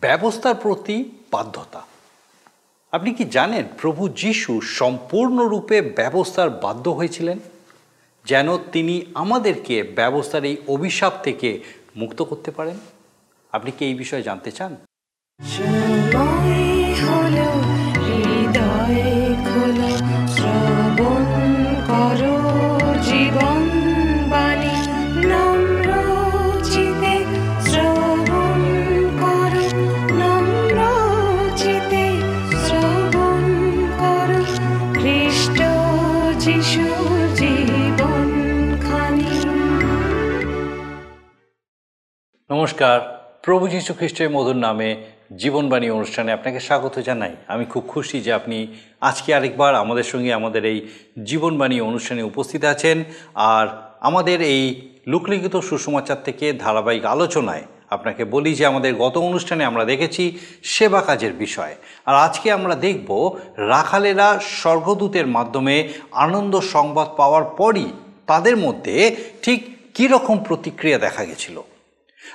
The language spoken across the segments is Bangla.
ব্যবস্থার প্রতি বাধ্যতা। আপনি কি জানেন প্রভু যিশু সম্পূর্ণরূপে ব্যবস্থার বাধ্য হয়েছিলেন? যেন তিনি আমাদেরকে ব্যবস্থার এই অভিশাপ থেকে মুক্ত করতে পারেন? আপনি কি এই বিষয়ে জানতে চান? নমস্কার। প্রভু যীশু খ্রিস্টের মধুর নামে জীবনবাণী অনুষ্ঠানে আপনাকে স্বাগত জানাই। আমি খুব খুশি যে আপনি আজকে আরেকবার আমাদের সঙ্গে আমাদের এই জীবনবাণী অনুষ্ঠানে উপস্থিত আছেন। আর আমাদের এই লোকলিখিত সুসমাচার থেকে ধারাবাহিক আলোচনায় আপনাকে বলি যে আমাদের গত অনুষ্ঠানে আমরা দেখেছি সেবা কাজের বিষয়। আর আজকে আমরা দেখব রাখালেরা স্বর্গদূতের মাধ্যমে আনন্দ সংবাদ পাওয়ার পরই তাদের মধ্যে ঠিক কী রকম প্রতিক্রিয়া দেখা গেছিল।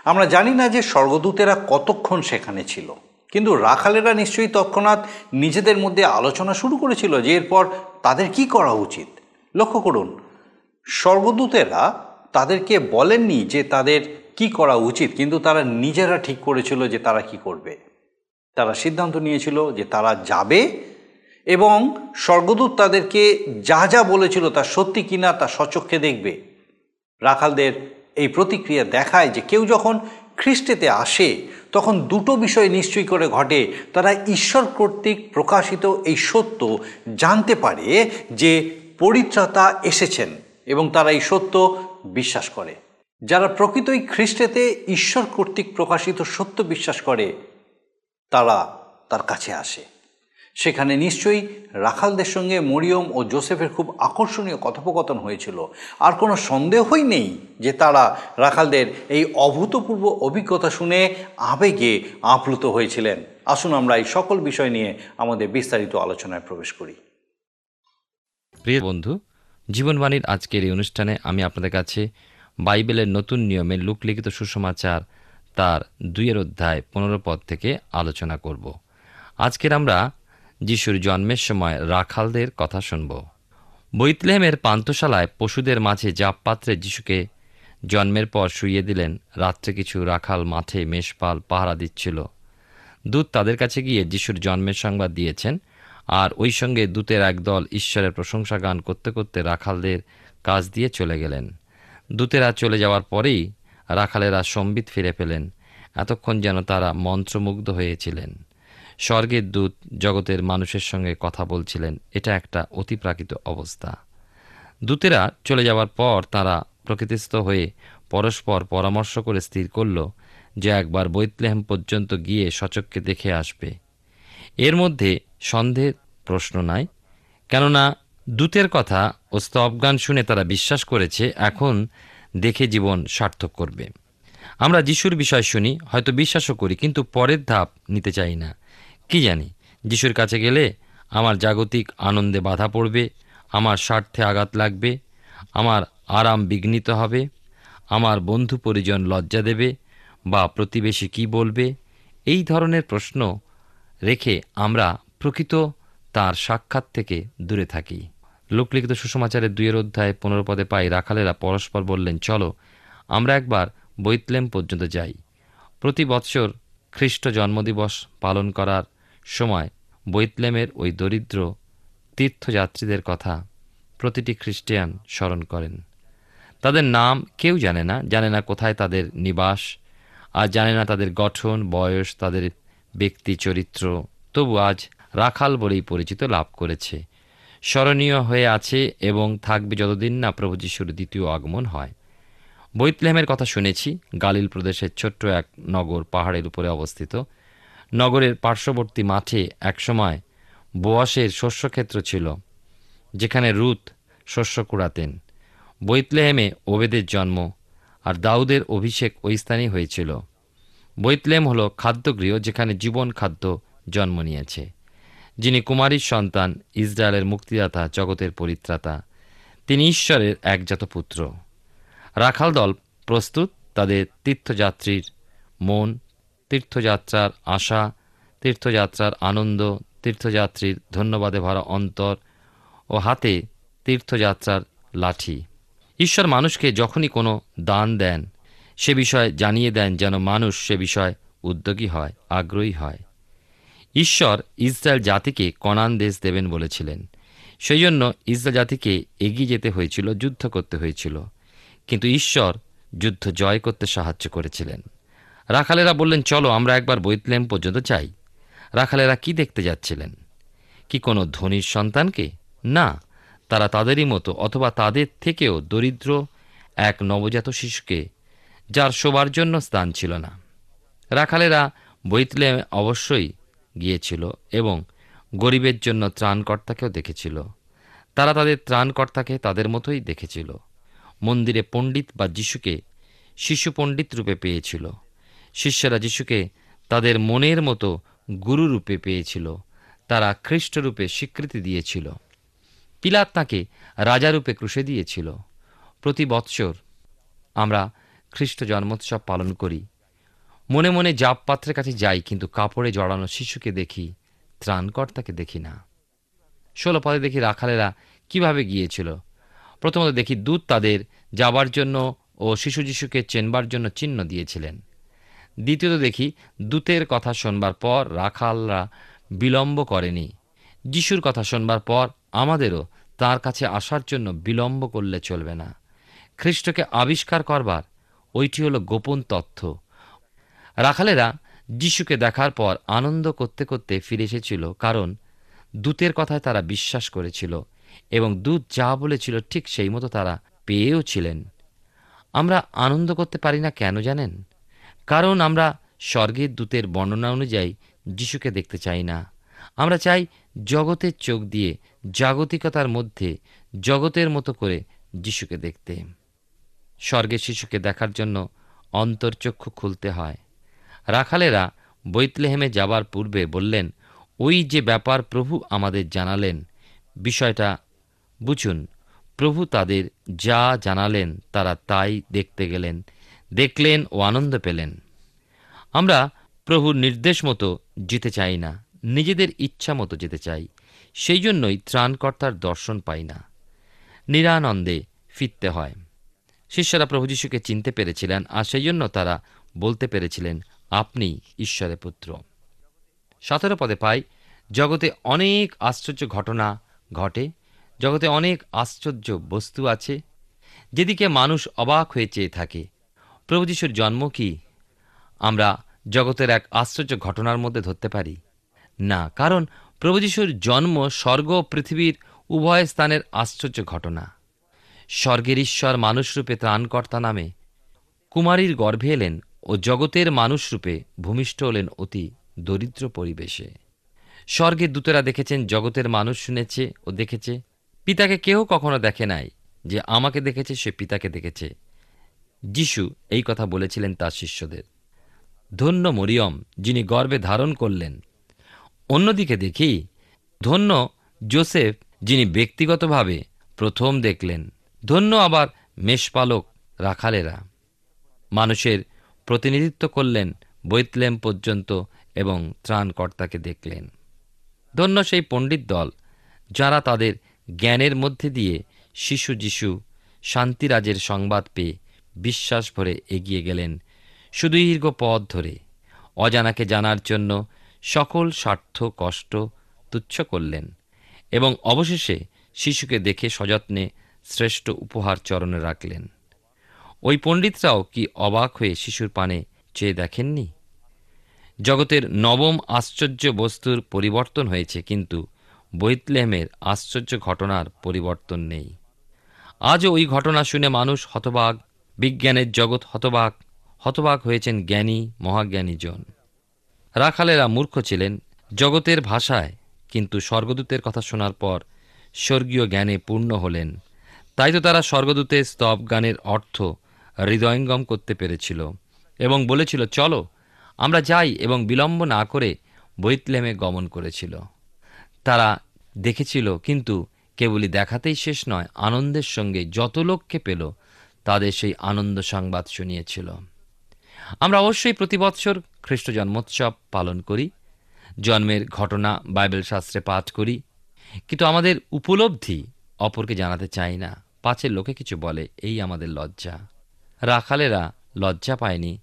আমরা জানি না যে স্বর্গদূতেরা কতক্ষণ সেখানে ছিল। কিন্তু রাখালেরা নিশ্চয়ই তৎক্ষণাৎ নিজেদের মধ্যে আলোচনা শুরু করেছিল যে এরপর তাদের কি করা উচিত। লক্ষ্য করুন, স্বর্গদূতেরা তাদেরকে বলেননি যে তাদের কি করা উচিত, কিন্তু তারা নিজেরা ঠিক করেছিল যে তারা কি করবে। তারা সিদ্ধান্ত নিয়েছিল যে তারা যাবে এবং স্বর্গদূত তাদেরকে যা যা বলেছিল তা সত্যি কিনা তা সচক্ষে দেখবে। রাখালদের এই প্রতিক্রিয়া দেখায় যে কেউ যখন খ্রিস্টেতে আসে, তখন দুটো বিষয় নিশ্চয়ই করে ঘটে। তারা ঈশ্বর কর্তৃক প্রকাশিত এই সত্য জানতে পারে যে পরিত্রাতা এসেছেন এবং তারা এই সত্য বিশ্বাস করে। যারা প্রকৃতই খ্রিস্টেতে ঈশ্বর কর্তৃক প্রকাশিত সত্য বিশ্বাস করে, তারা তার কাছে আসে। সেখানে নিশ্চয়ই রাখালদের সঙ্গে মরিয়ম ও জোসেফের খুব আকর্ষণীয় কথোপকথন হয়েছিল। আর কোনো সন্দেহই নেই যে তারা রাখালদের এই অভূতপূর্ব অভিজ্ঞতা শুনে আবেগে আপ্লুত হয়েছিলেন। আসুন আমরা এই সকল বিষয় নিয়ে আমাদের বিস্তারিত আলোচনায় প্রবেশ করি। প্রিয় বন্ধু, জীবনবাণীর আজকের এই অনুষ্ঠানে আমি আপনাদের কাছে বাইবেলের নতুন নিয়মে লুকলিখিত সুসমাচার তার দুইয়ের অধ্যায় পনেরো পদ থেকে আলোচনা করব। আজকের আমরা যিশুর জন্মের সময় রাখালদের কথা শুনব। বৈতলেহেমের পান্তশালায় পশুদের মাঝে জাপ পাত্রে যিশুকে জন্মের পর শুইয়ে দিলেন, রাত্রে কিছু রাখাল মাঠে মেষপাল পাহারা দিচ্ছিল। দূত তাদের কাছে গিয়ে যিশুর জন্মের সংবাদ দিয়েছেন আর ওই সঙ্গে দূতের একদল ঈশ্বরের প্রশংসা গান করতে করতে রাখালদের কাজ দিয়ে চলে গেলেন। দূতেরা চলে যাওয়ার পরেই রাখালেরা সম্বিত ফিরে পেলেন। এতক্ষণ যেন তারা মন্ত্রমুগ্ধ হয়েছিলেন স্বর্গের দূত জগতের মানুষের সঙ্গে কথা বলছিলেন। এটা একটা অতিপ্রাকৃত অবস্থা। দূতেরা চলে যাওয়ার পর তারা প্রকৃতিস্থ হয়ে পরস্পর পরামর্শ করে স্থির করল যে একবার বৈতলেহেম পর্যন্ত গিয়ে সচককে দেখে আসবে। এর মধ্যে সন্দেহের প্রশ্ন নাই, কেননা দূতের কথা ও স্তবগান শুনে তারা বিশ্বাস করেছে, এখন দেখে জীবন সার্থক করবে। আমরা যিশুর বিষয় শুনি, হয়তো বিশ্বাসও করি, কিন্তু পরের ধাপ নিতে চাই না। কি জানি? যিশুর কাছে গেলে আমার জাগতিক আনন্দে বাধা পড়বে, আমার স্বার্থে আঘাত লাগবে, আমার আরাম বিঘ্নিত হবে, আমার বন্ধু পরিজন লজ্জা দেবে বা প্রতিবেশী কি বলবে? এই ধরনের প্রশ্ন রেখে আমরা প্রকৃত তার সাক্ষাৎ থেকে দূরে থাকি। লোকলিখিত সুসমাচারের দুইয়ের অধ্যায় পনেরো পদে পাই রাখালেরা পরস্পর বললেন, চলো, আমরা একবার বৈতলেম পর্যন্ত যাই। প্রতি বৎসর খ্রিস্ট জন্মদিবস পালন করার সময় বৈতলেমের ওই দরিদ্র তীর্থযাত্রীদের কথা প্রতিটি খ্রিস্টিয়ান স্মরণ করেন। তাদের নাম কেউ জানে না জানে না কোথায় তাদের নিবাস, আর জানে না তাদের গঠন, বয়স, তাদের ব্যক্তি চরিত্র। তবু আজ রাখাল বলেই পরিচিত লাভ করেছে। স্মরণীয় হয়ে আছে এবং থাকবে যতদিন না প্রভু যিশুর দ্বিতীয় আগমন হয়। বৈতলেহেমের কথা শুনেছি, গালিল প্রদেশের ছোট্ট এক নগর পাহাড়ের উপরে অবস্থিত। নগরের পার্শ্ববর্তী মাঠে একসময় বোয়াসের শস্যক্ষেত্র ছিল, যেখানে রুত শস্য কুড়াতেন। বৈতলেহেমে ওবেদের জন্ম আর দাউদের অভিষেক ওই স্থানেই হয়েছিল। বৈতলেম হল খাদ্যগৃহ যেখানে জীবন খাদ্য জন্ম নিয়েছে, যিনি কুমারীর সন্তান, ইসরায়েলের মুক্তিদাতা, জগতের পরিত্রাতা। তিনি ঈশ্বরের একজাত পুত্র। রাখাল দল প্রস্তুত, তাদের তীর্থযাত্রীর মন তীর্থযাত্রার আশা, তীর্থযাত্রার আনন্দ, তীর্থযাত্রীর ধন্যবাদে ভরা অন্তর ও হাতে তীর্থযাত্রার লাঠি। ঈশ্বর মানুষকে যখনই কোনো দান দেন, সে বিষয়ে জানিয়ে দেন যেন মানুষ সে বিষয়ে উদ্যোগী হয়, আগ্রহী হয়। ঈশ্বর ইসরায়েল জাতিকে কনান দেশ দেবেন বলেছিলেন। সেই জন্য ইসরায়েল জাতিকে এগিয়ে যেতে হয়েছিল, যুদ্ধ করতে হয়েছিল। কিন্তু ঈশ্বর যুদ্ধ জয় করতে সাহায্য করেছিলেন। রাখালেরা বললেন, চলো, আমরা একবার বৈতলেম পর্যন্ত চাই রাখালেরা কি দেখতে যাচ্ছিলেন? কি কোনো ধনীর সন্তানকে? না, তারা তাদেরই মতো অথবা তাদের থেকেও দরিদ্র এক নবজাত শিশুকে, যার শোবার জন্য স্থান ছিল না। রাখালেরা বৈতলে অবশ্যই গিয়েছিল এবং গরিবের জন্য ত্রাণকর্তাকেও দেখেছিল। তারা তাদের ত্রাণকর্তাকে তাদের মতোই দেখেছিল। মন্দিরে পণ্ডিত বা যিশুকে শিশু পণ্ডিত রূপে পেয়েছিল। শিষ্যরা যিশুকে তাদের মনের মতো গুরু রূপে পেয়েছিল। তারা খ্রিস্টরূপে স্বীকৃতি দিয়েছিল। পিলাত তাঁকে রাজারূপে ক্রুশে দিয়েছিল। প্রতি বৎসর আমরা খ্রিস্ট জন্মোৎসব পালন করি। মনে মনে জাপ পাত্রের কাছে যাই, কিন্তু কাপড়ে জড়ানো শিশুকে দেখি, ত্রাণকর্তাকে দেখি না। ষোলো পদে দেখি রাখালেরা কীভাবে গিয়েছিল। প্রথমত দেখি দূত তাদের যাবার জন্য ও শিশু যিশুকে চেনবার জন্য চিহ্ন দিয়েছিলেন। দ্বিতীয়ত দেখি, দূতের কথা শোনবার পর রাখালরা বিলম্ব করেনি। যিশুর কথা শোনবার পর আমাদেরও তার কাছে আসার জন্য বিলম্ব করলে চলবে না। খ্রিস্টকে আবিষ্কার করবার ওইটি হলো গোপন তথ্য। রাখালেরা যিশুকে দেখার পর আনন্দ করতে করতে ফিরে এসেছিল কারণ দূতের কথায় তারা বিশ্বাস করেছিল এবং দূত যা বলেছিল ঠিক সেই মতো তারা পেয়েও ছিলেন। আমরা আনন্দ করতে পারি না কেন জানেন? কারণ আমরা স্বর্গের দূতের বর্ণনা অনুযায়ী যিশুকে দেখতে চাই না। আমরা চাই জগতের চোখ দিয়ে জাগতিকতার মধ্যে জগতের মতো করে যিশুকে দেখতে। স্বর্গের শিশুকে দেখার জন্য অন্তর্চক্ষু খুলতে হয়। রাখালেরা বৈতলেহেমে যাবার পূর্বে বললেন, ওই যে ব্যাপার প্রভু আমাদের জানালেন, বিষয়টা বুঝুন। প্রভু তাদের যা জানালেন তারা তাই দেখতে গেলেন। দেখলেন ও আনন্দ পেলেন। আমরা প্রভুর নির্দেশ মতো যেতে চাই না, নিজেদের ইচ্ছা মতো যেতে চাই, সেই জন্যই ত্রাণকর্তার দর্শন পাই না। নিরানন্দে ফিরতে হয়। শিষ্যরা প্রভু যিশুকে চিনতে পেরেছিলেন, আর সেই জন্য তারা বলতে পেরেছিলেন, আপনি ঈশ্বরের পুত্র। সতেরো পদে পাই, জগতে অনেক আশ্চর্য ঘটনা ঘটে, জগতে অনেক আশ্চর্য বস্তু আছে, যেদিকে মানুষ অবাক হয়ে চেয়ে থাকে প্রভু যিশুর জন্ম কি? আমরা জগতের এক আশ্চর্য ঘটনার মধ্যে ধরতে পারি। না, কারণ প্রভু যিশুর জন্ম স্বর্গ পৃথিবীর উভয় স্থানের আশ্চর্য ঘটনা। স্বর্গের ঈশ্বর মানুষরূপে ত্রাণকর্তা নামে কুমারীর গর্ভে এলেন ও জগতের মানুষরূপে ভূমিষ্ঠ হলেন অতি দরিদ্র পরিবেশে। স্বর্গের দূতেরা দেখেছেন জগতের মানুষ শুনেছে ও দেখেছে। পিতাকে কেউ কখনো দেখে নাই যে আমাকে দেখেছে, সে পিতাকে দেখেছে। যিশু এই কথা বলেছিলেন তার শিষ্যদের। ধন্য মরিয়ম, যিনি গর্বে ধারণ করলেন। অন্যদিকে দেখি, ধন্য জোসেফ, যিনি ব্যক্তিগতভাবে প্রথম দেখলেন। ধন্য আবার মেষপালক রাখালেরা। মানুষের প্রতিনিধিত্ব করলেন বৈতলেম পর্যন্ত এবং ত্রাণকর্তাকে দেখলেন। ধন্য সেই পণ্ডিত দল, যারা তাদের জ্ঞানের মধ্যে দিয়ে শিশু যিশু শান্তিরাজের সংবাদ পেয়ে বিশ্বাস ভরে এগিয়ে গেলেন সুদীর্ঘ পথ ধরে। অজানাকে জানার জন্য সকল স্বার্থ, কষ্ট তুচ্ছ করলেন এবং অবশেষে শিশুকে দেখে সযত্নে শ্রেষ্ঠ উপহার চরণে রাখলেন। ওই পণ্ডিতরাও কি অবাক হয়ে শিশুর পানে চেয়ে দেখেননি? জগতের নবম আশ্চর্য বস্তুর পরিবর্তন হয়েছে, কিন্তু বৈতলেহেমের আশ্চর্য ঘটনার পরিবর্তন নেই। আজও ওই ঘটনা শুনে মানুষ হতবাক বিজ্ঞানের জগৎ হতবাক হতবাক হয়েছেন জ্ঞানী মহাজ্ঞানী জন রাখালেরা মূর্খ ছিলেন, জগতের ভাষায়, কিন্তু স্বর্গদূতের কথা শোনার পর স্বর্গীয় জ্ঞানে পূর্ণ হলেন। তাই তো তারা স্বর্গদূতের স্তব গানের অর্থ হৃদয়ঙ্গম করতে পেরেছিল এবং বলেছিল, চলো, আমরা যাই এবং বিলম্ব না করে বৈতলেমে গমন করেছিল। তারা দেখেছিল, কিন্তু কেবলই দেখাতেই শেষ নয়, আনন্দের সঙ্গে যত লোককে পেল তাদের সেই আনন্দ সংবাদ শুনিয়েছিল। আমরা অবশ্যই প্রতি বৎসর খ্রিস্ট জন্মোৎসব পালন করি, জন্মের ঘটনা বাইবেল শাস্ত্রে পাঠ করি, কিন্তু আমাদের উপলব্ধি অপরকে জানাতে চাই না। পাঁচের লোকে কিছু বলে, এই আমাদের লজ্জা। রাখালেরা লজ্জা পায়নি,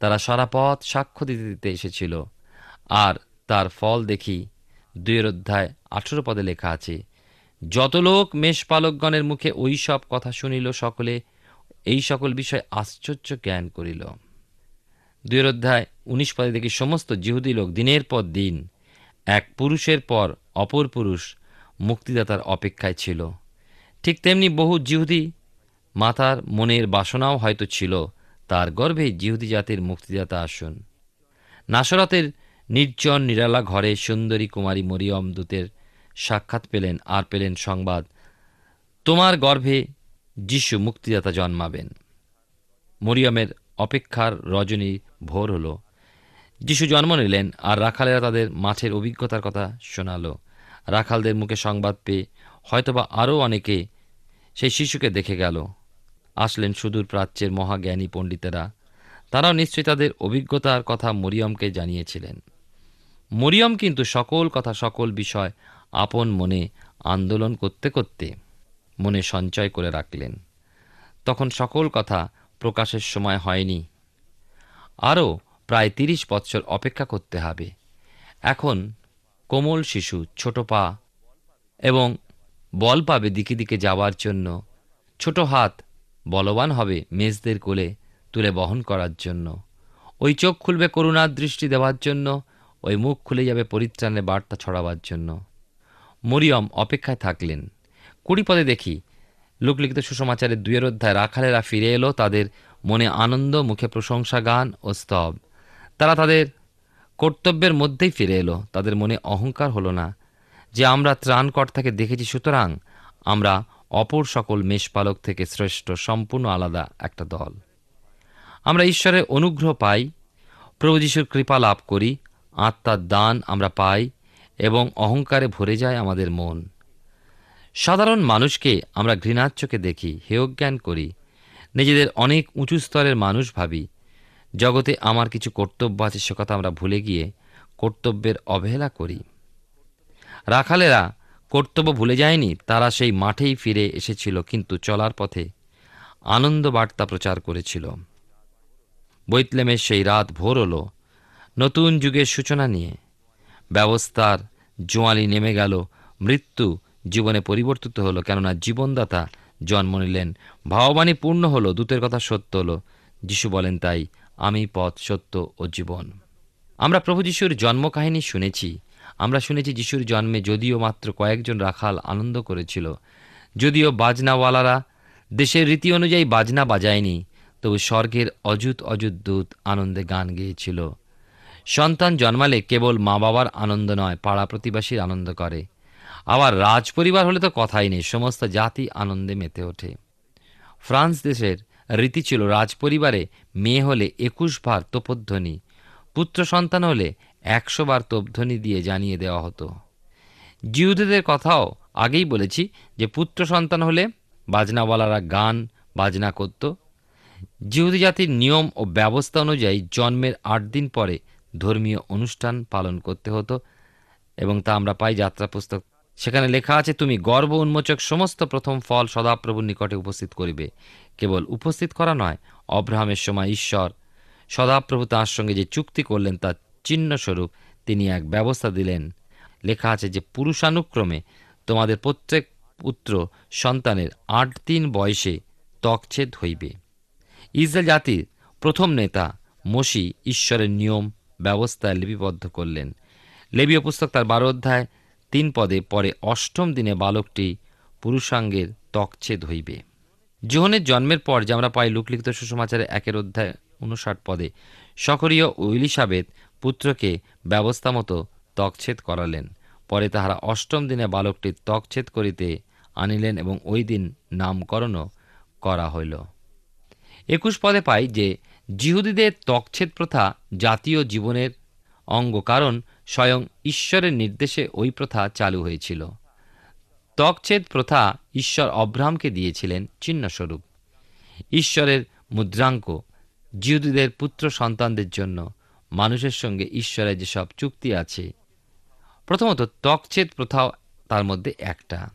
তারা সারা পথ সাক্ষ্য দিতে দিতে এসেছিল। আর তার ফল দেখি দুয়ের অধ্যায় আঠেরো পদে লেখা আছে, যত লোক মেষপালকগণের মুখে ওই সব কথা শুনিল সকলে এই সকল বিষয় আশ্চর্য জ্ঞান করিল। দুয়ের অধ্যায়, উনিশ পদে দেখি সমস্ত জিহুদি লোক দিনের পর দিন, এক পুরুষের পর অপর পুরুষ মুক্তিদাতার অপেক্ষায় ছিল। ঠিক তেমনি বহু জিহুদি মাতার মনের বাসনাও হয়তো ছিল, তার গর্ভে জিহুদি জাতির মুক্তিদাতা আসুন। নাসরতের নির্জন নিরালা ঘরে সুন্দরী কুমারী মরিয়ম দূতের সাক্ষাৎ পেলেন, আর পেলেন সংবাদ, তোমার গর্ভে যিশু মুক্তিদাতা জন্মাবেন। মরিয়মের অপেক্ষার রজনী ভোর হল। যিশু জন্ম নিলেন আর রাখালেরা তাদের মাঠের অভিজ্ঞতার কথা শোনালো। রাখালদের মুখে সংবাদ পেয়ে হয়তোবা আরও অনেকে সেই শিশুকে দেখে গেল। আসলেন সুদূর প্রাচ্যের মহাজ্ঞানী পণ্ডিতেরা। তারাও নিশ্চয়ই তাদের অভিজ্ঞতার কথা মরিয়মকে জানিয়েছিলেন। মরিয়ম কিন্তু সকল কথা, সকল বিষয় আপন মনে আন্দোলন করতে করতে মনে সঞ্চয় করে রাখলেন। তখন সকল কথা প্রকাশের সময় হয়নি। আরও প্রায় তিরিশ বৎসর অপেক্ষা করতে হবে। এখন কোমল শিশু, ছোট পা এবং বল পাবে দিকে দিকে যাওয়ার জন্য। ছোট হাত বলবান হবে মেজদের কোলে তুলে বহন করার জন্য। ওই চোখ খুলবে করুণার দৃষ্টি দেওয়ার জন্য। ওই মুখ খুলে যাবে পরিত্রাণের বার্তা ছড়াবার জন্য। মরিয়ম অপেক্ষায় থাকলেন। কুড়ি পদে দেখি লোকলিখিত সুসমাচারের দুয়ের অধ্যায় রাখালেরা ফিরে এলো তাদের মনে আনন্দ, মুখে প্রশংসা, গান ও স্তব। তারা তাদের কর্তব্যের মধ্যেই ফিরে এলো। তাদের মনে অহংকার হলো না যে আমরা ত্রাণকর্তাকে দেখেছি, সুতরাং আমরা অপর সকল মেষপালক থেকে শ্রেষ্ঠ, সম্পূর্ণ আলাদা একটা দল। আমরা ঈশ্বরের অনুগ্রহ পাই, প্রভু যিশুর কৃপা লাভ করি, আত্মার দান আমরা পাই এবং অহংকারে ভরে যায় আমাদের মন। সাধারণ মানুষকে আমরা ঘৃণার চোখে দেখি, হেয়জ্ঞান করি। নিজেদের অনেক উঁচু স্তরের মানুষ ভাবি, জগতে আমার কিছু কর্তব্য আছে সে কথা আমরা ভুলে গিয়ে কর্তব্যের অবহেলা করি। রাখালেরা কর্তব্য ভুলে যায়নি, তারা সেই মাঠেই ফিরে এসেছিল, কিন্তু চলার পথে আনন্দ বার্তা প্রচার করেছিল। বৈতলেমের সেই রাত ভোর হলো, নতুন যুগের সূচনা নিয়ে। ব্যবস্থার জোয়ালি নেমে গেল, মৃত্যু জীবনে পরিবর্তিত হলো, কেননা জীবনদাতা জন্ম নিলেন, ভাববাণী পূর্ণ হলো, দূতের কথা সত্য হলো, যিশু বলেন তাই, আমি পথ, সত্য ও জীবন। আমরা প্রভু যিশুর জন্ম কাহিনী শুনেছি। আমরা শুনেছি যিশুর জন্মে যদিও মাত্র কয়েকজন রাখাল আনন্দ করেছিল। যদিও বাজনাওয়ালারা দেশের রীতি অনুযায়ী বাজনা বাজায়নি, তবু স্বর্গের অযুত অযুত দূত আনন্দে গান গেয়েছিল। সন্তান জন্মালে কেবল মা বাবার আনন্দ নয় পাড়া প্রতিবাসীর আনন্দ করে। আবার রাজ পরিবার হলে তো কথাই নেই, সমস্ত জাতি আনন্দে মেতে ওঠে। ফ্রান্স দেশের রীতি ছিল রাজপরিবারে মেয়ে হলে একুশ বার তোপধ্বনি, পুত্র সন্তান হলে একশো বার তোপধ্বনি দিয়ে জানিয়ে দেওয়া হতো। জিহুদীদের কথাও আগেই বলেছি যে, পুত্র সন্তান হলে বাজনাওয়ালারা গান, বাজনা করত। জিহুদি জাতির নিয়ম ও ব্যবস্থা অনুযায়ী জন্মের আট দিন পরে ধর্মীয় অনুষ্ঠান পালন করতে হতো এবং তা আমরা পাই যাত্রা পুস্তক সেখানে লেখা আছে, তুমি গর্ব উন্মোচক সমস্ত প্রথম ফল সদাপ্রভুর নিকটে উপস্থিত করিবে। কেবল উপস্থিত করা নয়, অব্রাহামের সময় ঈশ্বর। সদাপ্রভু তাঁর সঙ্গে যে চুক্তি করলেন, তার চিহ্নস্বরূপ তিনি এক ব্যবস্থা দিলেন। লেখা আছে যে, পুরুষানুক্রমে তোমাদের প্রত্যেক পুত্র সন্তানের আট দিন বয়সে তকছেদ হইবে। ইসরায়েল জাতির প্রথম নেতা মসি ঈশ্বরের নিয়ম ব্যবস্থায় লিপিবদ্ধ করলেন। লেবীয় পুস্তক তার বারো অধ্যায় তিন পদে পরে অষ্টম দিনে বালকটি পুরুষাঙ্গের তকছেদ হইবে জোহনের জন্মের পর যে আমরা পাই লোকলিখিত সুসমাচারে একের অধ্যায় উনষাট পদে, সকরীয় ও ইলিসাবেত পুত্রকে ব্যবস্থা মতো তকছেদ করালেন। পরে তাহারা অষ্টম দিনে বালকটির তকছেদ করিতে আনিলেন এবং ওই দিন নামকরণও করা হইল। একুশ পদে পাই যে জিহুদীদের তকছেদ প্রথা জাতীয় জীবনের অঙ্গ কারণ স্বয়ং ঈশ্বরের নির্দেশে ওই প্রথা চালু হয়েছিল। তকছেদ প্রথা ঈশ্বর অব্রাহামকে দিয়েছিলেন চিহ্নস্বরূপ। ঈশ্বরের মুদ্রাঙ্ক জিহুদীদের পুত্র সন্তানদের জন্য মানুষের সঙ্গে ঈশ্বরের যেসব চুক্তি আছে, প্রথমত ত্বকছেদ প্রথাও তার মধ্যে একটা।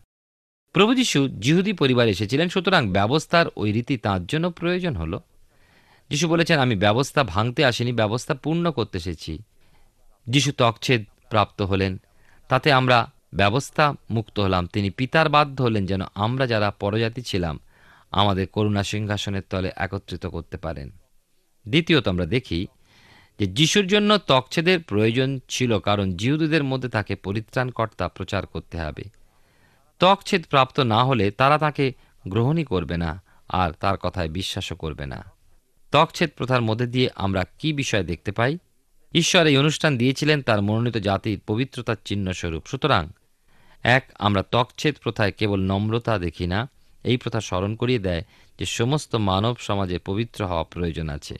প্রভু যিশু জিহুদি পরিবার এসেছিলেন, সুতরাং ব্যবস্থার ওই রীতি তাঁর জন্য প্রয়োজন হলো। যিশু বলেছেন, আমি ব্যবস্থা ভাঙতে আসিনি, ব্যবস্থা পূর্ণ করতে এসেছি। যিশু ত্বকছেদ প্রাপ্ত হলেন। তাতে আমরা ব্যবস্থা মুক্ত হলাম। তিনি পিতার বাধ্য হলেন যেন আমরা যারা পরজাতি ছিলাম, আমাদের করুণা সিংহাসনের তলে একত্রিত করতে পারেন। দ্বিতীয়ত আমরা দেখি যে যিশুর জন্য তকছেদের প্রয়োজন ছিল কারণ জিহুদীদের মধ্যে তাকে পরিত্রাণকর্তা প্রচার করতে হবে। ত্বকছেদ প্রাপ্ত না হলে তারা তাকে গ্রহণই করবে না আর তার কথায় বিশ্বাসও করবে না। ত্বকছেদ প্রথার মধ্যে দিয়ে আমরা কি বিষয় দেখতে পাই? ঈশ্বর এই অনুষ্ঠান দিয়েছিলেন তার মনোনীত জাতির পবিত্রতার চিহ্ন স্বরূপ সুতরাং, এক, আমরা ত্বকছেদ প্রথায় কেবল নম্রতা দেখি না, এই প্রথা স্মরণ করিয়ে দেয় যে সমস্ত মানব সমাজে পবিত্র হওয়া প্রয়োজন আছে।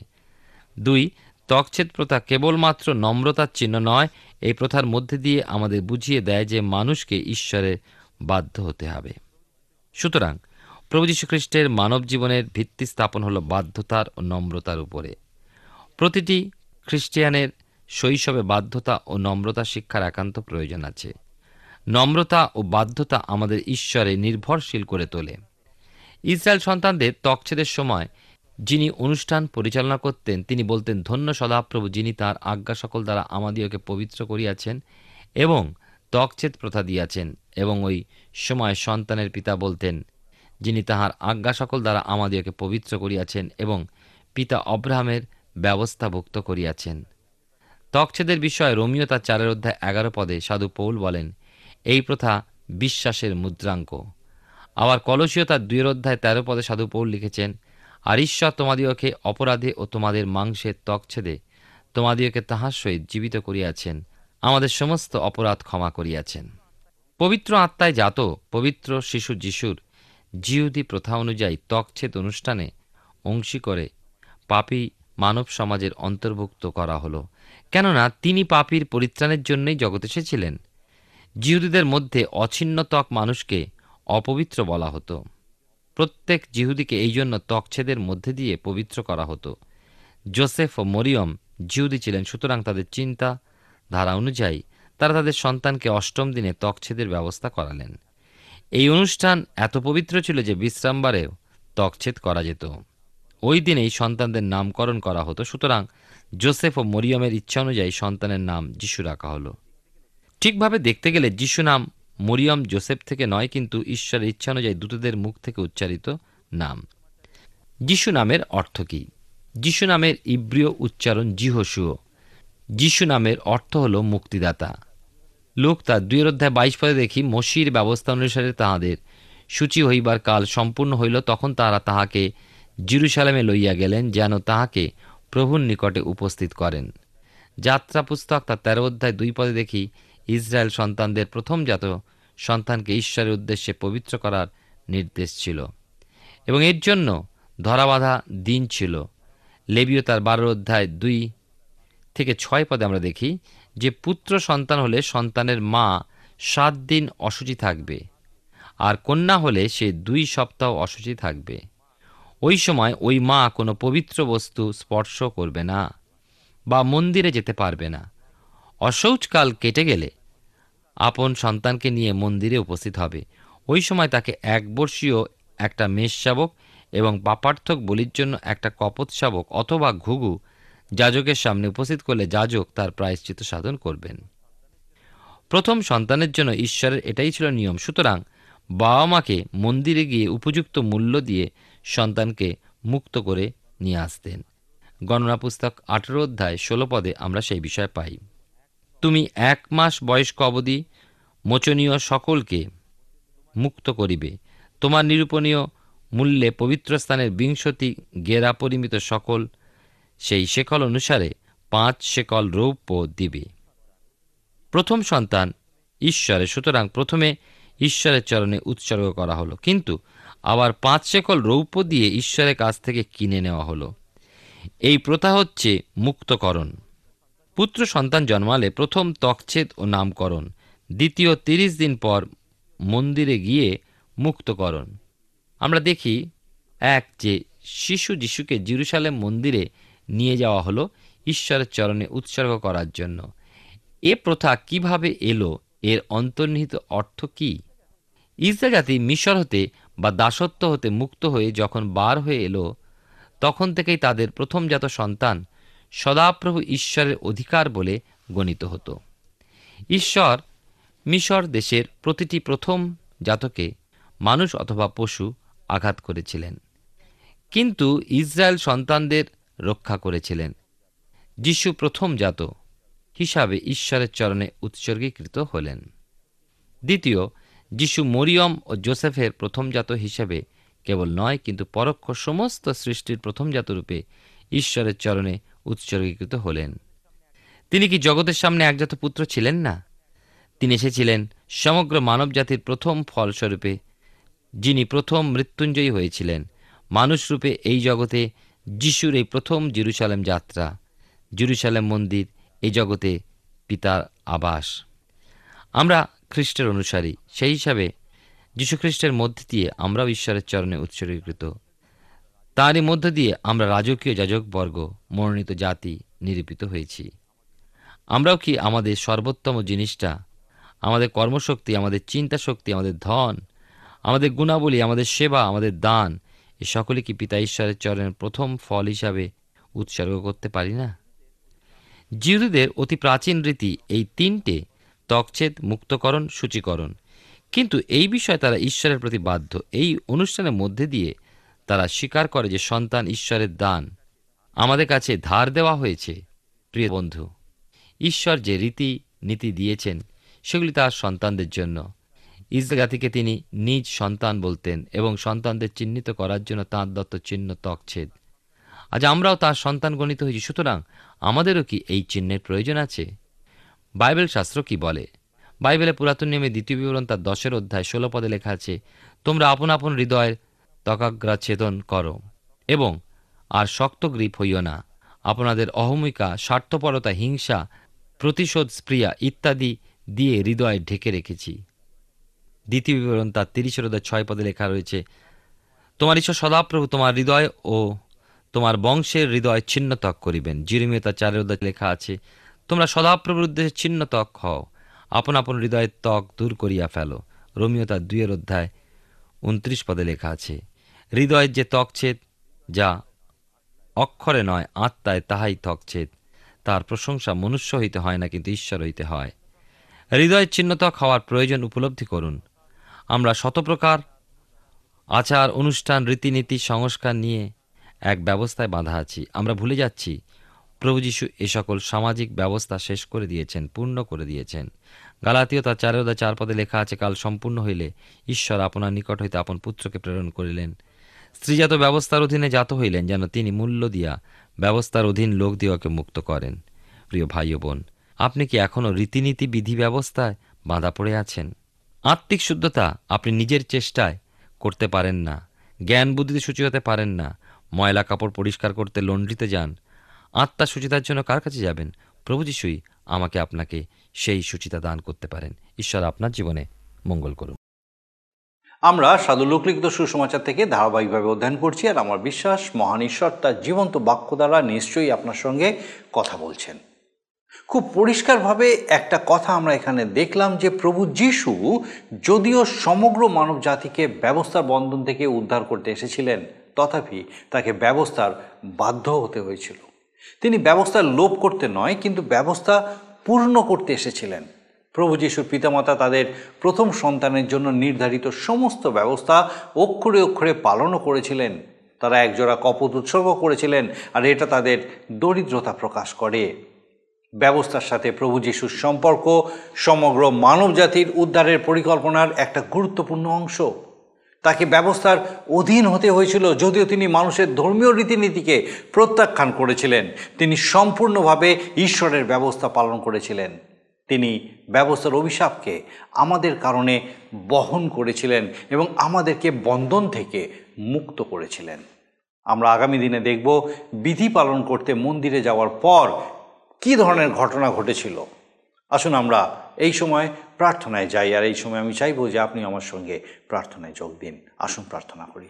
দুই, ত্বকছেদ প্রথা কেবলমাত্র নম্রতার চিহ্ন নয়, এই প্রথার মধ্যে দিয়ে আমাদের বুঝিয়ে দেয় যে মানুষকে ঈশ্বরে বাধ্য হতে হবে। সুতরাং, প্রভু খ্রিস্টের মানব জীবনের ভিত্তি স্থাপন হল বাধ্যতার ও নম্রতার উপরে। প্রতিটি খ্রিস্টিয়ানের শৈশবে বাধ্যতা ও নম্রতা শিক্ষার একান্ত প্রয়োজন আছে। নম্রতা ও বাধ্যতা আমাদের ঈশ্বরে নির্ভরশীল করে তোলে। ইসরায়েল সন্তানদের তকছেদের সময় যিনি অনুষ্ঠান পরিচালনা করতেন, তিনি বলতেন, ধন্য সদাপ্রভু যিনি তার আজ্ঞা সকল দ্বারা আমাদিওকে পবিত্র করিয়াছেন এবং তকছেদ প্রথা দিয়াছেন এবং ওই সময় সন্তানের পিতা বলতেন, যিনি তাহার আজ্ঞা সকল দ্বারা আমাদিওকে পবিত্র করিয়াছেন এবং পিতা অব্রাহামের ব্যবস্থাভুক্ত করিয়াছেন। তকছেদের বিষয়ে রোমিও তার চারের অধ্যায় এগারো পদে সাধু পৌল বলেন, এই প্রথা বিশ্বাসের মুদ্রাঙ্ক। আবার কলসীয় তার দুয়ের অধ্যায় তেরো পদে সাধু পৌল লিখেছেন, আর ঈশ্বর তোমাদিওকে অপরাধে ও তোমাদের মাংসের ত্বকছেদে তোমাদিওকে তাহার সহিত জীবিত করিয়াছেন, আমাদের সমস্ত অপরাধ ক্ষমা করিয়াছেন। পবিত্র আত্মায় জাত পবিত্র শিশু যিশুর জিহুদি প্রথা অনুযায়ী তকছেদ অনুষ্ঠানে অংশী করে পাপী মানব সমাজের অন্তর্ভুক্ত করা হলো। কেননা তিনি পাপীর পরিত্রাণের জন্যই জগৎ এসেছিলেন। জিহুদীদের মধ্যে অছিন্ন ত্বক মানুষকে অপবিত্র বলা হতো। প্রত্যেক জিহুদিকে এই জন্য ত্বকছেদের মধ্যে দিয়ে পবিত্র করা হতো। জোসেফ ও মরিয়ম জিহুদি ছিলেন, সুতরাং তাদের চিন্তা ধারা অনুযায়ী তারা তাদের সন্তানকে অষ্টম দিনে ত্বকছেদের ব্যবস্থা করালেন। এই অনুষ্ঠান এত পবিত্র ছিল যে বিশ্রামবারেও ত্বকছেদ করা যেত। ওই দিনেই সন্তানদের নামকরণ করা হতো, সুতরাং জোসেফ ও মরিয়মের ইচ্ছা অনুযায়ী সন্তানের নাম যিশু রাখা হলো। ঠিকভাবে দেখতে গেলে যিশু নাম মরিয়ম, জোসেফ থেকে নয়, কিন্তু ঈশ্বরের ইচ্ছা অনুযায়ী দূতদের মুখ থেকে উচ্চারিত নাম। যিশু নামের অর্থ কী? যিশু নামের ইব্রিয় উচ্চারণ জিহসুও যিশু নামের অর্থ হল মুক্তিদাতা। লোক তার দুই অধ্যায় বাইশ পদে দেখি, মসির ব্যবস্থা অনুসারে তাহাদের সূচি হইবার কাল সম্পূর্ণ হইল, তখন তাহারা তাহাকে জিরুসালামে লইয়া গেলেন, যেন তাহাকে প্রভুর নিকটে উপস্থিত করেন। যাত্রা পুস্তক তার তেরো অধ্যায় দুই পদে দেখি, ইসরায়েল সন্তানদের প্রথম জাত সন্তানকে ঈশ্বরের উদ্দেশ্যে পবিত্র করার নির্দেশ ছিল। এবং এর জন্য ধরাবাধা দিন ছিল। লেবীয় তার বারো অধ্যায় দুই থেকে ছয় পদে আমরা দেখি যে, পুত্র সন্তান হলে সন্তানের মা সাত দিন অসুচি থাকবে, আর কন্যা হলে সে দুই সপ্তাহ অসুচি থাকবে। ওই সময় ওই মা কোনো পবিত্র বস্তু স্পর্শ করবে না বা মন্দিরে যেতে পারবে না। অশৌচকাল কেটে গেলে আপন সন্তানকে নিয়ে মন্দিরে উপস্থিত হবে। ওই সময় তাকে এক বর্ষীয় একটা মেষ শাবক এবং পাপার্থক বলির জন্য একটা কপত শাবক অথবা ঘুঘু যাজকের সামনে উপস্থিত করলে যাজক তার প্রায়শ্চিত সাধন করবেন। প্রথম সন্তানের জন্য ঈশ্বরের এটাই ছিল নিয়ম। সুতরাং বাবা মাকে মন্দিরে গিয়ে উপযুক্ত মূল্য দিয়ে সন্তানকে মুক্ত করে নিয়ে আসতেন। গণনা পুস্তক আঠেরো অধ্যায় ষোলো পদে আমরা সেই বিষয় পাই। তুমি এক মাস বয়স্ক অবধি মোচনীয় সকলকে মুক্ত করিবে। তোমার নিরূপণীয় মূল্যে পবিত্র স্থানের বিংশতি গেরা পরিমিত সকল সেই শেকল অনুসারে পাঁচ শেকল রৌপ্য দিবে। প্রথম সন্তান ঈশ্বরে, সুতরাং প্রথমে ঈশ্বরের চরণে উৎসর্গ করা হলো। কিন্তু আবার পাঁচ শেকল রৌপ্য দিয়ে ঈশ্বরের কাছ থেকে কিনে নেওয়া হলো। এই প্রথা হচ্ছে মুক্তকরণ। পুত্র সন্তান জন্মালে প্রথম তকছেদ ও নামকরণ, দ্বিতীয় তিরিশ দিন পর মন্দিরে গিয়ে মুক্তকরণ। আমরা দেখি এক যে শিশু যিশুকে জিরুসালেম মন্দিরে নিয়ে যাওয়া হলো ঈশ্বরের চরণে উৎসর্গ করার জন্য। এ প্রথা কীভাবে এলো, এর অন্তর্নিহিত অর্থ কী? ইসরায়েল জাতি মিশর হতে বা দাসত্ব হতে মুক্ত হয়ে যখন বার হয়ে এলো, তখন থেকেই তাদের প্রথমজাত সন্তান সদাপ্রভু ঈশ্বরের অধিকার বলে গণিত হতো। ঈশ্বর মিশর দেশের প্রতিটি প্রথম জাতকে মানুষ অথবা পশু আঘাত করেছিলেন। কিন্তু ইসরায়েল সন্তানদের রক্ষা করেছিলেন। যিশু প্রথম জাত হিসাবে ঈশ্বরের চরণে উৎসর্গীকৃত হলেন। দ্বিতীয় যিশু মরিয়ম ও জোসেফের প্রথমজাত হিসেবে কেবল নয়, কিন্তু পরোক্ষ সমস্ত সৃষ্টির প্রথমজাত রূপে ঈশ্বরের চরণে উৎসর্গীকৃত হলেন। তিনি কি জগতের সামনে একজাত পুত্র ছিলেন না? তিনি এসেছিলেন সমগ্র মানবজাতির প্রথম ফলস্বরূপে, যিনি প্রথম মৃত্যুঞ্জয়ী হয়েছিলেন। মানুষরূপে এই জগতে যিশুর এই প্রথম জেরুসালেম যাত্রা, জেরুসালেম মন্দির, এই জগতে পিতার আবাস। আমরা খ্রিস্টের অনুসারী। সেই হিসাবে যীশুখ্রিস্টের মধ্যে দিয়ে আমরাও ঈশ্বরের চরণে উৎসর্গীকৃত। তারই মধ্য দিয়ে আমরা রাজকীয় যাজকবর্গ, মনোনীত জাতি নিরূপিত হয়েছি। আমরাও কি আমাদের সর্বোত্তম জিনিসটা, আমাদের কর্মশক্তি, আমাদের চিন্তা শক্তি আমাদের ধন, আমাদের গুণাবলী, আমাদের সেবা, আমাদের দান, এ সকলে কি পিতা ঈশ্বরের চরণের প্রথম ফল হিসাবে উৎসর্গ করতে পারি না? জিহুদীদের অতি প্রাচীন রীতি এই তিনটে তকছেদ মুক্তকরণ, সূচীকরণ। কিন্তু এই বিষয়ে তারা ঈশ্বরের প্রতি বাধ্য। এই অনুষ্ঠানের মধ্যে দিয়ে তারা স্বীকার করে যে সন্তান ঈশ্বরের দান আমাদের কাছে ধার দেওয়া হয়েছে। প্রিয় বন্ধু, ঈশ্বর যে রীতি নীতি দিয়েছেন, সেগুলি তার সন্তানদের জন্য। ইসরায়েল তিনি নিজ সন্তান বলতেন এবং সন্তানদের চিহ্নিত করার জন্য তাঁর দত্ত চিহ্ন তকছেদ আজ আমরাও তার সন্তান গণিত হয়েছি, সুতরাং আমাদেরও কি এই চিহ্নের প্রয়োজন আছে? বাইবেল শাস্ত্র কি বলে? বাইবেলে পুরাতন নিয়মে দ্বিতীয় বিবরণ তার দশের অধ্যায় ষোলো পদে লেখা আছে, তোমরা আপন আপন হৃদয়ের তকাগ্রাচ্ছেদন করো এবং আর শক্ত গ্রীপ হইও না। আপনাদের অহমিকা, স্বার্থপরতা, হিংসা, প্রতিশোধ, স্প্রিয়া ইত্যাদি দিয়ে হৃদয় ঢেকে রেখেছি। দ্বিতীয় বিবরণ তার তিরিশের অধ্যায় ছয় পদে লেখা রয়েছে, তোমার ঈশ্বর সদাপ্রভু তোমার হৃদয় ও তোমার বংশের হৃদয় ছিন্নতক করিবেন। জিরিমিও তার চারের অধ্যায় লেখা আছে তোমরা সদাপ্রভুর উদ্দেশ্যে ছিন্ন ত্বক হও। আপন আপন হৃদয়ের ত্বক দূর করিয়া ফেলো। রোমিও তার দুইয়ের অধ্যায় উনত্রিশ পদে লেখা আছে, হৃদয়ের যে ত্বকছেদ যা অক্ষরে নয়, আত্মায় তাহাই ত্বকছেদ তার প্রশংসা মনুষ্য হইতে হয় না, কিন্তু ঈশ্বর হইতে হয়। হৃদয়ের চিহ্নতক হওয়ার প্রয়োজন উপলব্ধি করুন। আমরা শতপ্রকার আচার, অনুষ্ঠান, রীতিনীতি, সংস্কার নিয়ে এক ব্যবস্থায় বাঁধা আছি। আমরা ভুলে যাচ্ছি প্রভু যীশু এ সকল সামাজিক ব্যবস্থা শেষ করে দিয়েছেন, পূর্ণ করে দিয়েছেন। গালাতীয় তার চারেদা চার পদে লেখা আছে, কাল সম্পূর্ণ হইলে ঈশ্বর আপনার নিকট হইতে আপন পুত্রকে প্রেরণ করিলেন। স্ত্রীজাত ব্যবস্থার অধীনে জাত হইলেন, যেন তিনি মূল্য দিয়া ব্যবস্থার অধীন লোক দিওয়াকে মুক্ত করেন। প্রিয় ভাই বোন, আপনি কি এখনও রীতিনীতি, বিধি ব্যবস্থায় বাঁধা পড়ে আছেন? আত্মিক শুদ্ধতা আপনি নিজের চেষ্টায় করতে পারেন না। জ্ঞান বুদ্ধিতে সূচি হতে পারেন না। ময়লা কাপড় পরিষ্কার করতে লন্ড্রিতে যান। আত্মা সুচিতার জন্য কার কাছে যাবেন? প্রভু যিশুই আমাকে আপনাকে সেই সুচিতা দান করতে পারেন। ঈশ্বর আপনার জীবনে মঙ্গল করুন। আমরা সাধু লোকলিখিত সুসমাচার থেকে ধারাবাহিকভাবে অধ্যয়ন করছি আর আমার বিশ্বাস, মহান ঈশ্বর তার জীবন্ত বাক্য দ্বারা নিশ্চয়ই আপনার সঙ্গে কথা বলছেন। খুব পরিষ্কারভাবে একটা কথা আমরা এখানে দেখলাম যে প্রভু যিশু যদিও সমগ্র মানব জাতিকে ব্যবস্থার বন্ধন থেকে উদ্ধার করতে এসেছিলেন, তথাপি তাকে ব্যবস্থার বাধ্য হতে হয়েছিল। তিনি ব্যবস্থার লোভ করতে নয়, কিন্তু ব্যবস্থা পূর্ণ করতে এসেছিলেন। প্রভু যিশুর পিতামাতা তাদের প্রথম সন্তানের জন্য নির্ধারিত সমস্ত ব্যবস্থা অক্ষরে অক্ষরে পালনও করেছিলেন। তারা একজোড়া কপত উৎসর্গ করেছিলেন, আর এটা তাদের দরিদ্রতা প্রকাশ করে। ব্যবস্থার সাথে প্রভু যিশুর সম্পর্ক সমগ্র মানবজাতির উদ্ধারের পরিকল্পনার একটা গুরুত্বপূর্ণ অংশ। তাকে ব্যবস্থার অধীন হতে হয়েছিল যদিও তিনি মানুষের ধর্মীয় রীতিনীতিকে প্রত্যাখ্যান করেছিলেন। তিনি সম্পূর্ণভাবে ঈশ্বরের ব্যবস্থা পালন করেছিলেন। তিনি ব্যবস্থার অভিশাপকে আমাদের কারণে বহন করেছিলেন এবং আমাদেরকে বন্ধন থেকে মুক্ত করেছিলেন। আমরা আগামী দিনে দেখব বিধি পালন করতে মন্দিরে যাওয়ার পর কী ধরনের ঘটনা ঘটেছিল। আসুন আমরা এই সময় প্রার্থনায় যাই, আর এই সময় আমি চাইব যে আপনি আমার সঙ্গে প্রার্থনায় যোগ দিন। আসুন প্রার্থনা করি।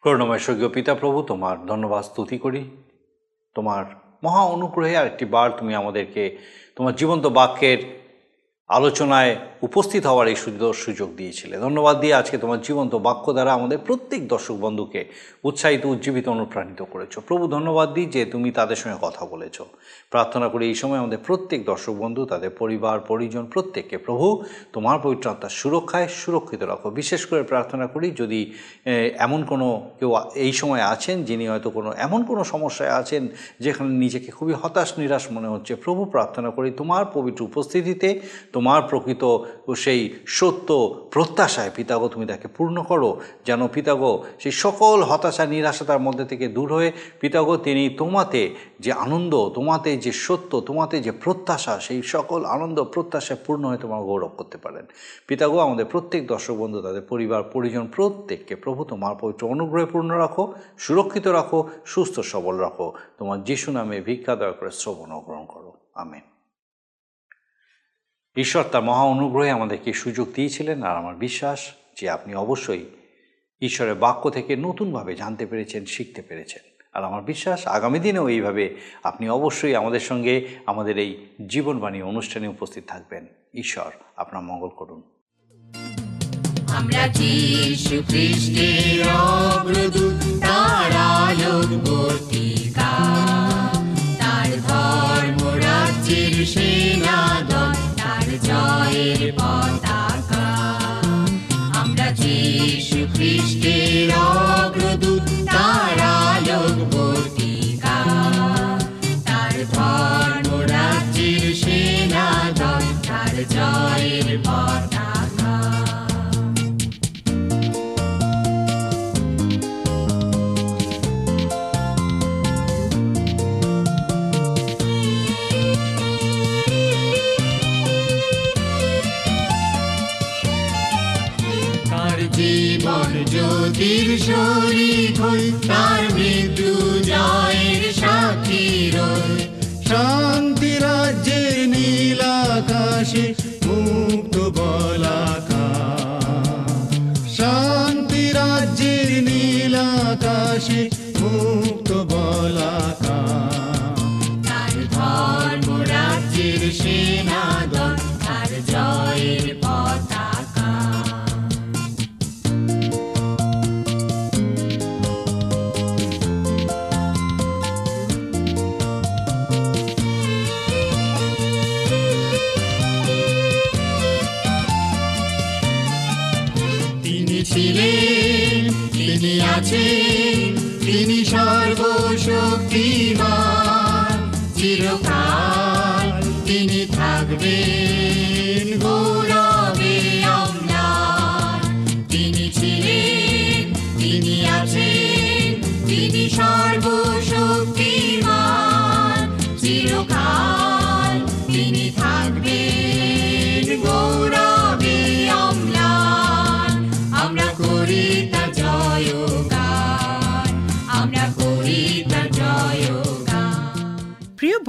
করুণময় স্বর্গীয় পিতা প্রভু তোমার ধন্যবাদ, স্তুতি করি। তোমার মহা অনুগ্রহে আরেকটি বার তুমি আমাদেরকে, তোমার জীবন্ত বাক্যের আলোচনায় উপস্থিত হওয়ার এই সুন্দর সুযোগ দিয়েছিলে ধন্যবাদ দিয়ে আজকে তোমার জীবন্ত বাক্য দ্বারা আমাদের প্রত্যেক দর্শক বন্ধুকে উৎসাহিত, উজ্জীবিত, অনুপ্রাণিত করেছ। প্রভু, ধন্যবাদ দিই যে তুমি তাদের সঙ্গে কথা বলেছ। প্রার্থনা করি এই সময় আমাদের প্রত্যেক দর্শক বন্ধু, তাদের পরিবার, পরিজন, প্রত্যেককে, প্রভু, তোমার পবিত্র আত্মার সুরক্ষায় সুরক্ষিত রাখো। বিশেষ করে প্রার্থনা করি যদি এমন কোনো কেউ এই সময় আছেন যিনি হয়তো কোনো, এমন কোনো সমস্যায় আছেন যেখানে নিজেকে খুবই হতাশ, নিরাশ মনে হচ্ছে, প্রভু, প্রার্থনা করি তোমার পবিত্র উপস্থিতিতে তোমার প্রকৃত সেই সত্য প্রত্যাশায় পিতাগো, তুমি তাকে পূর্ণ করো। যেন পিতাগো সেই সকল হতাশা নিরাশা তার মধ্যে থেকে দূর হয়ে পিতাগো, তিনি তোমাতে যে আনন্দ, তোমাতে যে সত্য, তোমাতে যে প্রত্যাশা, সেই সকল আনন্দ প্রত্যাশায় পূর্ণ হয়ে তোমার গৌরব করতে পারেন। পিতাগো, আমাদের প্রত্যেক দর্শক বন্ধু, তাদের পরিবার, পরিজন, প্রত্যেককে প্রভু, তোমার পবিত্র অনুগ্রহে পূর্ণ রাখো, সুরক্ষিত রাখো, সুস্থ সবল রাখো। তোমার যিশু নামে ভিক্ষা, দয়া করে শ্রবণ গ্রহণ করো। আমেন। ঈশ্বর তার মহা অনুগ্রহে আমাদেরকে সুযোগ দিয়েছিলেন আর আমার বিশ্বাস যে আপনি অবশ্যই ঈশ্বরের বাক্য থেকে নতুনভাবে জানতে পেরেছেন, শিখতে পেরেছেন। আর আমার বিশ্বাস আগামী দিনেও এইভাবে আপনি অবশ্যই আমাদের সঙ্গে আমাদের এই জীবনবাণী অনুষ্ঠানে উপস্থিত থাকবেন। ঈশ্বর আপনার মঙ্গল করুন। আমরা তার জয়ের পতাকা। আমরা যিশু খ্রিস্টের অগ্রদূত, তার আলোক বর্তিকা তার ধর্ম রাজ্যের সেনাদল, তার জয়ের পতাকা। joy.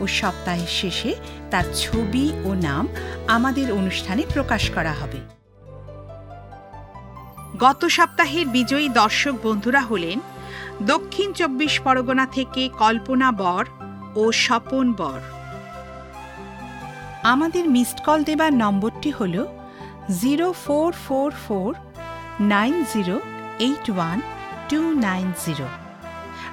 ও সপ্তাহের শেষে তার ছবি ও নাম আমাদের অনুষ্ঠানে প্রকাশ করা হবে। গত সপ্তাহের বিজয়ী দর্শক বন্ধুরা হলেন দক্ষিণ চব্বিশ পরগনা থেকে কল্পনা বর ও স্বপন বর। আমাদের মিসড কল দেবার নম্বরটি হল zero four four four nine zero eight one two nine zero.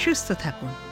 সুস্থ থাকুন।